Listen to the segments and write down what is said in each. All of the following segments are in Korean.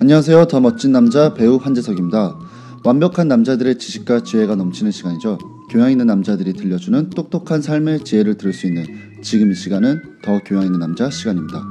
안녕하세요. 더 멋진 남자 배우 한재석입니다. 완벽한 남자들의 지식과 지혜가 넘치는 시간이죠. 교양 있는 남자들이 들려주는 똑똑한 삶의 지혜를 들을 수 있는 지금 이 시간은 더 교양 있는 남자 시간입니다.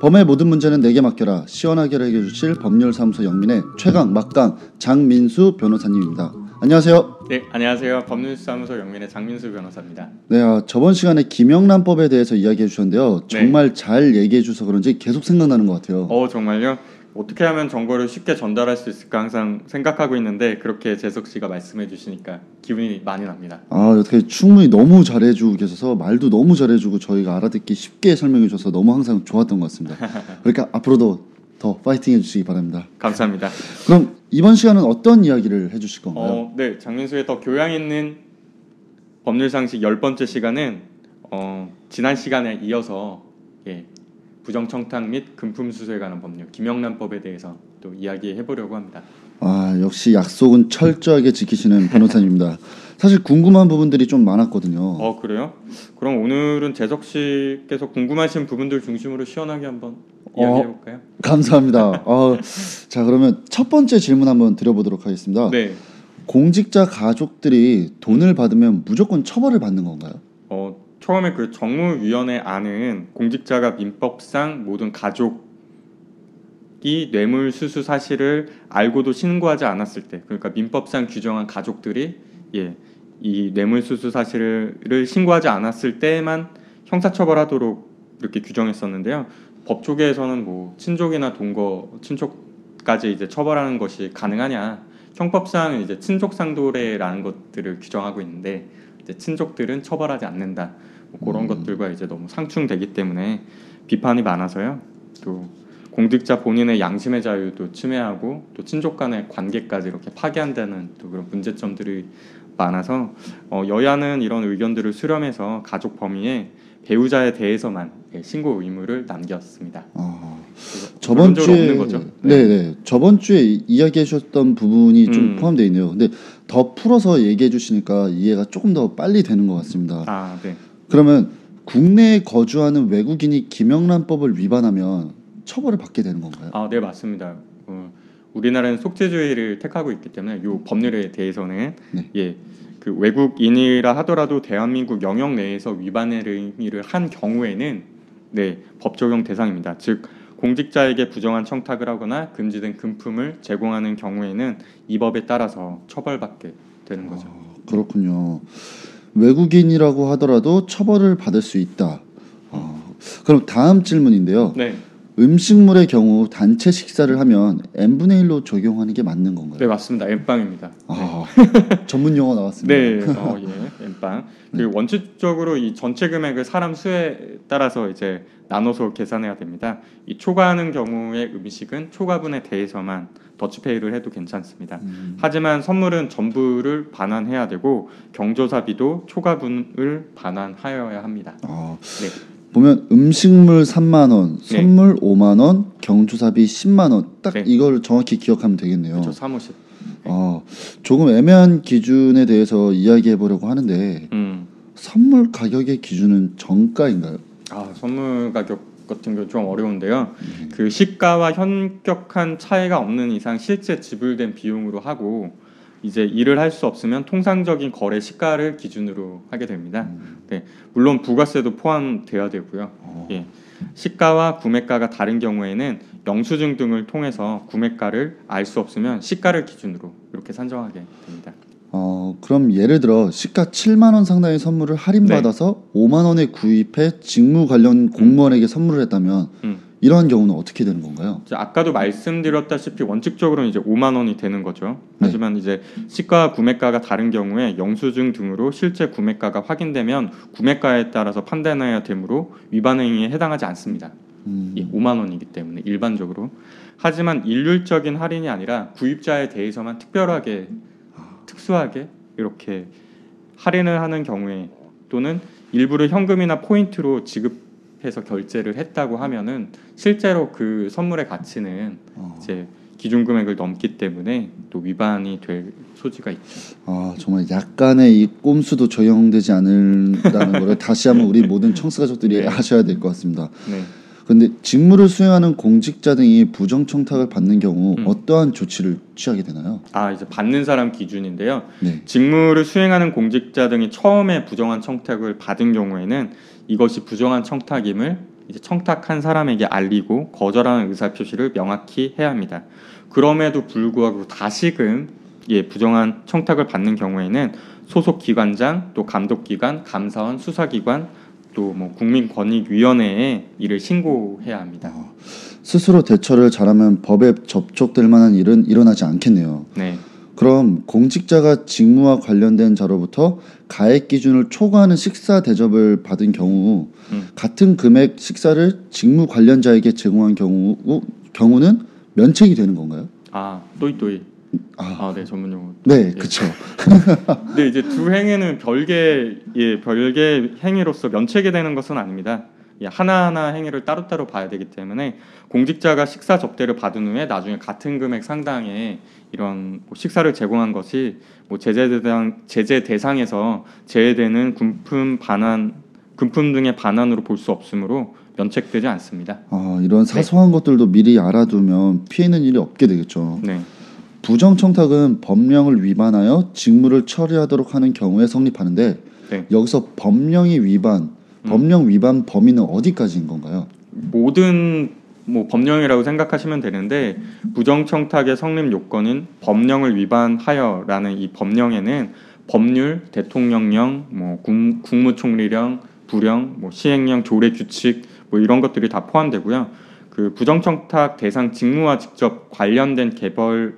범의 모든 문제는 내게 맡겨라. 시원하게 해결해 주실 법률사무소 영민의 최강 막강 장민수 변호사님입니다. 안녕하세요. 네, 안녕하세요. 법률사무소 영민의 장민수 변호사입니다. 네, 아, 저번 시간에 김영란법에 대해서 이야기해 주셨는데요. 정말 잘 얘기해 주셔서 그런지 계속 생각나는 것 같아요. 어, 정말요? 어떻게 하면 정보를 쉽게 전달할 수 있을까 항상 생각하고 있는데 그렇게 재석 씨가 말씀해 주시니까 기분이 많이 납니다. 아, 어떻게 충분히 너무 잘해주고 계셔서 말도 너무 잘해주고 저희가 알아듣기 쉽게 설명해 주셔서 너무 항상 좋았던 것 같습니다. 그러니까 앞으로도 더 파이팅 해주시기 바랍니다. 감사합니다. 그럼 이번 시간은 어떤 이야기를 해주실 건가요? 어, 네, 장민수의 더 교양 있는 법률 상식 열 번째 시간은 어, 지난 시간에 이어서 예, 부정청탁 및 금품 수수에 관한 법률 김영란법에 대해서 또 이야기해 보려고 합니다. 아, 역시 약속은 철저하게 지키시는 변호사님입니다. 사실 궁금한 부분들이 좀 많았거든요. 어 그래요? 그럼 오늘은 재석 씨께서 궁금하신 부분들 중심으로 시원하게 한번 어. 이야기해 볼까요? 감사합니다. 어, 자, 그러면 첫 번째 질문 한번 드려보도록 하겠습니다. 네. 공직자 가족들이 돈을 받으면 무조건 처벌을 받는 건가요? 어 처음에 그 정무위원회 안은 공직자가 민법상 모든 가족 이 뇌물 수수 사실을 알고도 신고하지 않았을 때, 그러니까 민법상 규정한 가족들이 예, 이 뇌물 수수 사실을 신고하지 않았을 때만 형사처벌하도록 이렇게 규정했었는데요. 법조계에서는 뭐 친족이나 동거, 친족까지 이제 처벌하는 것이 가능하냐? 형법상 이제 친족 상도례라는 것들을 규정하고 있는데 이제 친족들은 처벌하지 않는다. 뭐 그런 음. 것들과 이제 너무 상충되기 때문에 비판이 많아서요. 또 공직자 본인의 양심의 자유도 침해하고 또 친족 간의 관계까지 이렇게 파괴한다는 또 그런 문제점들이 많아서 어, 여야는 이런 의견들을 수렴해서 가족 범위에 배우자에 대해서만 예, 신고 의무를 남겼습니다. 아, 그래서 저번 주에 거죠. 네, 네. 저번 주에 이야기해 주셨던 부분이 좀 음. 포함되어 있네요. 근데 더 풀어서 얘기해 주시니까 이해가 조금 더 빨리 되는 것 같습니다. 아, 네. 그러면 국내에 거주하는 외국인이 김영란법을 위반하면 처벌을 받게 되는 건가요? 아, 네 맞습니다. 어, 우리나라는 속죄주의를 택하고 있기 때문에 이 법률에 대해서는 네. 예, 그 외국인이라 하더라도 대한민국 영역 내에서 위반의 행위를 한 경우에는 네, 법 적용 대상입니다. 즉 공직자에게 부정한 청탁을 하거나 금지된 금품을 제공하는 경우에는 이 법에 따라서 처벌받게 되는 거죠. 그렇군요. 외국인이라고 하더라도 처벌을 받을 수 있다. 어, 그럼 다음 질문인데요. 네, 음식물의 경우 단체 식사를 하면 n 분의 1로 적용하는 게 맞는 건가요? 네 맞습니다. 엠빵입니다. 아, 전문 용어 나왔습니다. 네, 어, 예, 엠빵. 그 원칙적으로 이 전체 금액을 사람 수에 따라서 이제 나눠서 계산해야 됩니다. 이 초과하는 경우에 음식은 초과분에 대해서만 더치페이를 해도 괜찮습니다. 음, 하지만 선물은 전부를 반환해야 되고 경조사비도 초과분을 반환하여야 합니다. 아, 네. 보면 음식물 3만 원, 네. 선물 5만 원, 경조사비 10만 원. 딱 네. 이걸 정확히 기억하면 되겠네요. 그렇죠, 사무실. 어, 조금 애매한 기준에 대해서 이야기해 보려고 하는데 음, 선물 가격의 기준은 정가인가요? 아 선물 가격 같은 거좀 어려운데요. 그 시가와 현격한 차이가 없는 이상 실제 지불된 비용으로 하고 이제 일을 할 수 없으면 통상적인 거래 시가를 기준으로 하게 됩니다. 네, 물론 부가세도 포함돼야 되고요. 어, 예. 시가와 구매가가 다른 경우에는 영수증 등을 통해서 구매가를 알 수 없으면 시가를 기준으로 이렇게 산정하게 됩니다. 어, 그럼 예를 들어 시가 7만 원 상당의 선물을 할인받아서 5만 원에 구입해 직무 관련 공무원에게 선물을 했다면 음. 이러한 경우는 어떻게 되는 건가요? 아까도 말씀드렸다시피 원칙적으로는 이제 5만 원이 되는 거죠. 네. 하지만 이제 시가와 구매가가 다른 경우에 영수증 등으로 실제 구매가가 확인되면 구매가에 따라서 판단해야 되므로 위반 행위에 해당하지 않습니다. 음, 예, 5만 원이기 때문에 일반적으로. 하지만 일률적인 할인이 아니라 구입자에 대해서만 특별하게 특수하게 이렇게 할인을 하는 경우에 또는 일부를 현금이나 포인트로 지급 해서 결제를 했다고 하면은 실제로 그 선물의 가치는 어, 이제 기준 금액을 넘기 때문에 또 위반이 될 소지가 있죠. 아 정말 약간의 이 꼼수도 적용되지 않는다는 거를 다시 한번 우리 모든 청스 가족들이 네. 아셔야 될 것 같습니다. 네. 그런데 직무를 수행하는 공직자 등이 부정 청탁을 받는 경우 음. 어떠한 조치를 취하게 되나요? 아 이제 받는 사람 기준인데요. 네. 직무를 수행하는 공직자 등이 처음에 부정한 청탁을 받은 경우에는 이것이 부정한 청탁임을 이제 청탁한 사람에게 알리고 거절하는 의사 표시를 명확히 해야 합니다. 그럼에도 불구하고 다시금 예 부정한 청탁을 받는 경우에는 소속 기관장 또 감독기관, 감사원, 수사기관 또 뭐 국민권익위원회에 이를 신고해야 합니다. 스스로 대처를 잘하면 법에 접촉될 만한 일은 일어나지 않겠네요. 네. 그럼 공직자가 직무와 관련된 자로부터 가액 기준을 초과하는 식사 대접을 받은 경우 음. 같은 금액 식사를 직무 관련자에게 제공한 경우 경우는 면책이 되는 건가요? 아 또이 또이. 아, 아, 네 전문 용어. 네, 예. 그렇죠. 근데 이제 두 행위는 별개 예 별개 행위로서 면책이 되는 것은 아닙니다. 예, 하나하나 행위를 따로따로 봐야 되기 때문에 공직자가 식사 접대를 받은 후에 나중에 같은 금액 상당의 이런 뭐 식사를 제공한 것이 뭐 제재 대상 제재 대상에서 제외되는 군품 반환 금품 등의 반환으로 볼 수 없으므로 면책되지 않습니다. 아, 이런 사소한 것들도 미리 알아두면 피해는 일이 없게 되겠죠. 네. 부정 청탁은 법령을 위반하여 직무를 처리하도록 하는 경우에 성립하는데 네. 여기서 법령이 위반, 음. 법령 위반 범위는 어디까지인 건가요? 모든 뭐 법령이라고 생각하시면 되는데 부정청탁의 성립 요건은 법령을 위반하여라는 이 법령에는 법률, 대통령령, 뭐 국, 국무총리령, 부령, 뭐 시행령, 조례 규칙 뭐 이런 것들이 다 포함되고요. 그 부정청탁 대상 직무와 직접 관련된 개별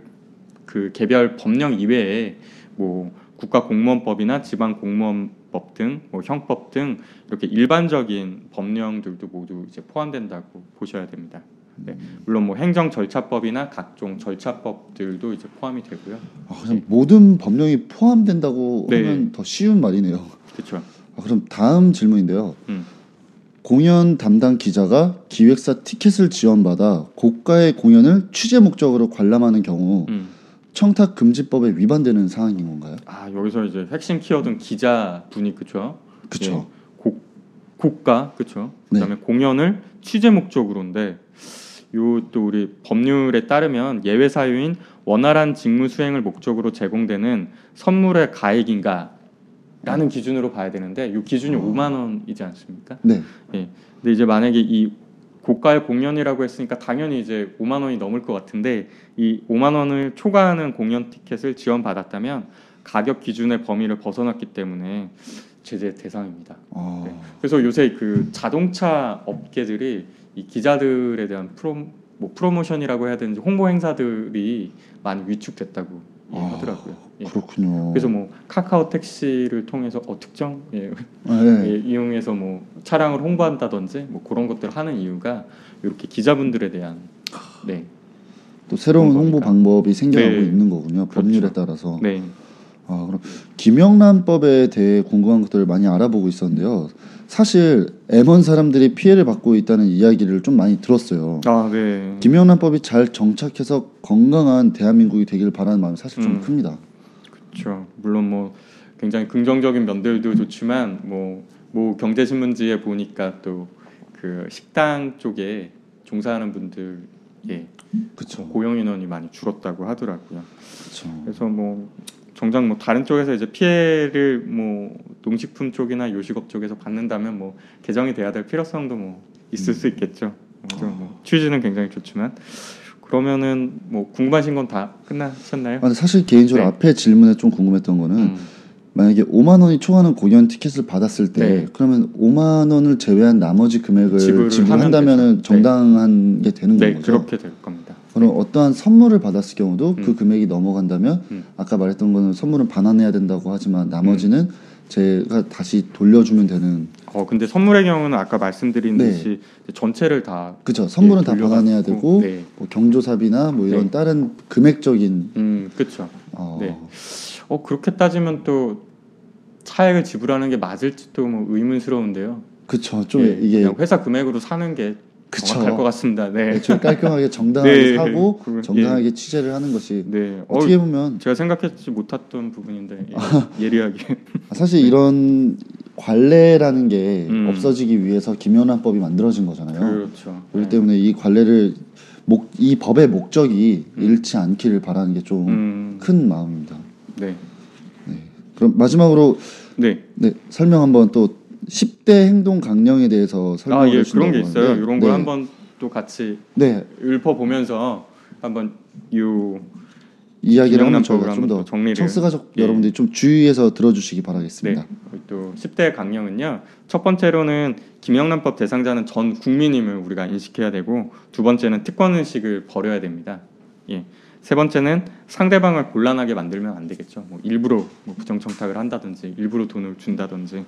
그 개별 법령 이외에 뭐 국가공무원법이나 지방공무원법 등, 뭐 형법 등 이렇게 일반적인 법령들도 모두 이제 포함된다고 보셔야 됩니다. 네. 물론 뭐 행정 절차법이나 각종 절차법들도 이제 포함이 되고요. 아, 그냥 모든 법령이 포함된다고 네. 하면 더 쉬운 말이네요. 그렇죠. 아, 그럼 다음 질문인데요. 음. 공연 담당 기자가 기획사 티켓을 지원받아 고가의 공연을 취재 목적으로 관람하는 경우 음. 청탁 금지법에 위반되는 사항인 건가요? 아 여기서 이제 핵심 키워드는 기자 분이 그렇죠. 그렇죠. 고, 고가 그렇죠. 네. 그다음에 공연을 취재 목적으로인데 요 또 우리 법률에 따르면 예외 사유인 원활한 직무 수행을 목적으로 제공되는 선물의 가액인가 라는 기준으로 봐야 되는데 요 기준이 어. 5만 원이지 않습니까? 네. 근데 이제 만약에 이 고가의 공연이라고 했으니까 당연히 이제 5만 원이 넘을 것 같은데 이 5만 원을 초과하는 공연 티켓을 지원받았다면 가격 기준의 범위를 벗어났기 때문에 제재 대상입니다. 아, 네. 그래서 요새 그 자동차 업계들이 이 기자들에 대한 프로 뭐 프로모션이라고 해야 되는지 홍보 행사들이 많이 위축됐다고 예, 아, 하더라고요. 예. 그렇군요. 그래서 뭐 카카오 택시를 통해서 어, 특정 예, 아, 네. 예, 이용해서 뭐 차량을 홍보한다든지 뭐 그런 것들 하는 이유가 이렇게 기자분들에 대한 네, 또 새로운 홍보. 방법이 생겨나고 네. 있는 거군요. 법률에 그렇죠. 따라서. 네, 아, 그럼 김영란법에 대해 궁금한 것들을 많이 알아보고 있었는데요. 사실 M1 사람들이 피해를 받고 있다는 이야기를 좀 많이 들었어요. 아, 네, 김영란법이 잘 정착해서 건강한 대한민국이 되기를 바라는 마음이 사실 좀 음. 큽니다. 그렇죠. 물론 뭐 굉장히 긍정적인 면들도 좋지만 뭐, 뭐 경제신문지에 보니까 또 그 식당 쪽에 종사하는 분들 예, 그렇죠. 고용 인원이 많이 줄었다고 하더라고요. 그렇죠. 그래서 뭐 정작 뭐 다른 쪽에서 이제 피해를 뭐 농식품 쪽이나 요식업 쪽에서 받는다면 뭐 개정이 돼야 될 필요성도 뭐 있을 수 있겠죠. 좀뭐 취지는 굉장히 좋지만 그러면은 뭐 궁금하신 건 다 끝나셨나요? 아, 근데 사실 개인적으로 네. 앞에 질문에 좀 궁금했던 거는 음, 만약에 5만 원이 초과하는 공연 티켓을 받았을 때 네. 그러면 5만 원을 제외한 나머지 금액을 지불한다면은. 정당한 게 되는 네, 거죠. 그렇게 될 겁니다. 그럼 어떠한 선물을 받았을 경우도 그 음. 금액이 넘어간다면 음. 아까 말했던 거는 선물은 반환해야 된다고 하지만 나머지는 제가 다시 돌려주면 되는 어 근데 선물의 경우는 아까 말씀드린 네. 듯이 전체를 다 그죠 선물은 예, 다 반환해야 되고 네. 뭐 경조사비나 뭐 이런 네. 다른 금액적인 음, 그렇죠. 어, 네. 어 그렇게 따지면 또 차액을 지불하는 게 맞을지도 뭐 의문스러운데요. 그쵸 좀 예, 이게 회사 금액으로 사는 게. 정확할 것 같습니다. 네. 애초에 깔끔하게 정당하게 네. 사고 그- 정당하게 취재를 하는 것이 네. 어, 어떻게 보면 제가 생각하지 못했던 부분인데 예, 예리하게. 사실 이런 관례라는 게 음. 없어지기 위해서 김연아법이 만들어진 거잖아요. 그렇죠. 그렇기 네. 때문에 이 관례를 목, 이 법의 목적이 잃지 않기를 바라는 게 좀큰 음, 마음입니다. 네. 그럼 마지막으로 네. 네, 설명 한번 또 10대 행동 강령에 대해서 설명을 아, 예, 그런 게 있어요. 이런 걸 네. 한번 또 같이 네, 읊어 보면서 한번 요 이야기를 하면 저희가 좀 한번 더또 정리를 청스 가족 예. 여러분들이 좀 주의해서 들어주시기 바라겠습니다. 네. 또 10대 강령은요. 첫 번째로는 김영란법 대상자는 전 국민임을 우리가 인식해야 되고 두 번째는 특권 의식을 버려야 됩니다. 예. 세 번째는 상대방을 곤란하게 만들면 안 되겠죠. 뭐 일부러 뭐 부정 청탁을 한다든지 일부러 돈을 준다든지.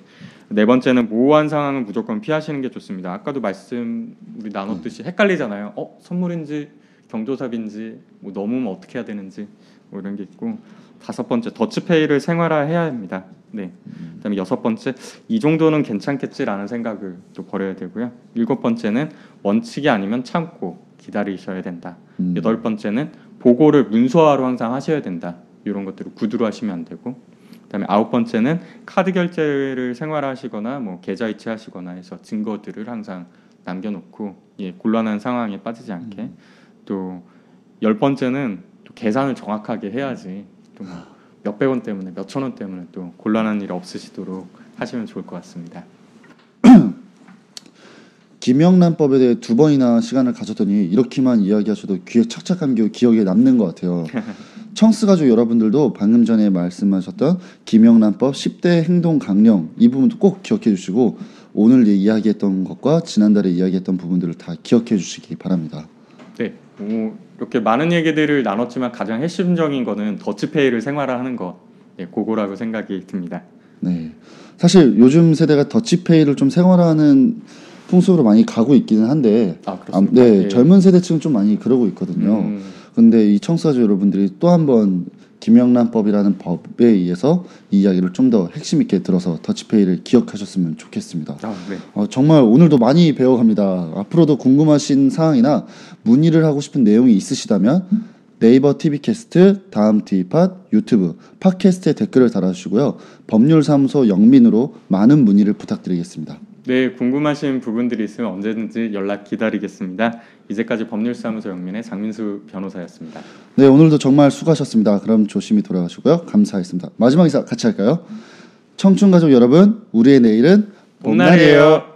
네 번째는 모호한 상황은 무조건 피하시는 게 좋습니다. 아까도 말씀 우리 나눴듯이 헷갈리잖아요. 어 선물인지 경조사비인지 뭐 넘으면 어떻게 해야 되는지 뭐 이런 게 있고 다섯 번째 더치페이를 생활화해야 합니다. 네. 그다음에 여섯 번째 이 정도는 괜찮겠지라는 생각을 또 버려야 되고요. 일곱 번째는 원칙이 아니면 참고 기다리셔야 된다. 음. 여덟 번째는 보고를 문서화로 항상 하셔야 된다. 이런 것들을 구두로 하시면 안 되고. 그다음에 아홉 번째는 카드 결제를 생활화하시거나 뭐 계좌 이체하시거나 해서 증거들을 항상 남겨놓고 예, 곤란한 상황에 빠지지 않게 또열 번째는 또 계산을 정확하게 해야지 또 뭐 몇백 원 때문에 몇 천 원 때문에 또 곤란한 일 없으시도록 하시면 좋을 것 같습니다. 김영란법에 대해 두 번이나 시간을 가졌더니 이렇게만 이야기하셔도 귀에 착착 감기고 기억에 남는 것 같아요. 청스 가족 여러분들도 방금 전에 말씀하셨던 김영란법 10대 행동 강령 이 부분도 꼭 기억해 주시고 오늘 이야기했던 것과 지난달에 이야기했던 부분들을 다 기억해 주시기 바랍니다. 네, 뭐 이렇게 많은 얘기들을 나눴지만 가장 핵심적인 거는 더치페이를 생활화하는 것, 예, 그거라고 생각이 듭니다. 네. 사실 요즘 세대가 더치페이를 좀 생활화하는 풍습으로 많이 가고 있기는 한데 아 아. 네, 예. 젊은 세대층은 좀 많이 그러고 있거든요. 음, 근데 이 청소자 여러분들이 또 한번 김영란법이라는 법에 의해서 이 이야기를 좀 더 핵심 있게 들어서 더치페이를 기억하셨으면 좋겠습니다. 아, 네. 어, 정말 오늘도 많이 배워갑니다. 앞으로도 궁금하신 사항이나 문의를 하고 싶은 내용이 있으시다면 네이버 TV 캐스트, 다음 TV팟, 유튜브, 팟캐스트에 댓글을 달아주시고요. 법률사무소 영민으로 많은 문의를 부탁드리겠습니다. 네, 궁금하신 부분들이 있으면 언제든지 연락 기다리겠습니다. 이제까지 법률사무소 영민의 장민수 변호사였습니다. 네, 오늘도 정말 수고하셨습니다. 그럼 조심히 돌아가시고요. 감사했습니다. 마지막 인사 같이 할까요? 청춘 가족 여러분, 우리의 내일은 봄날이에요.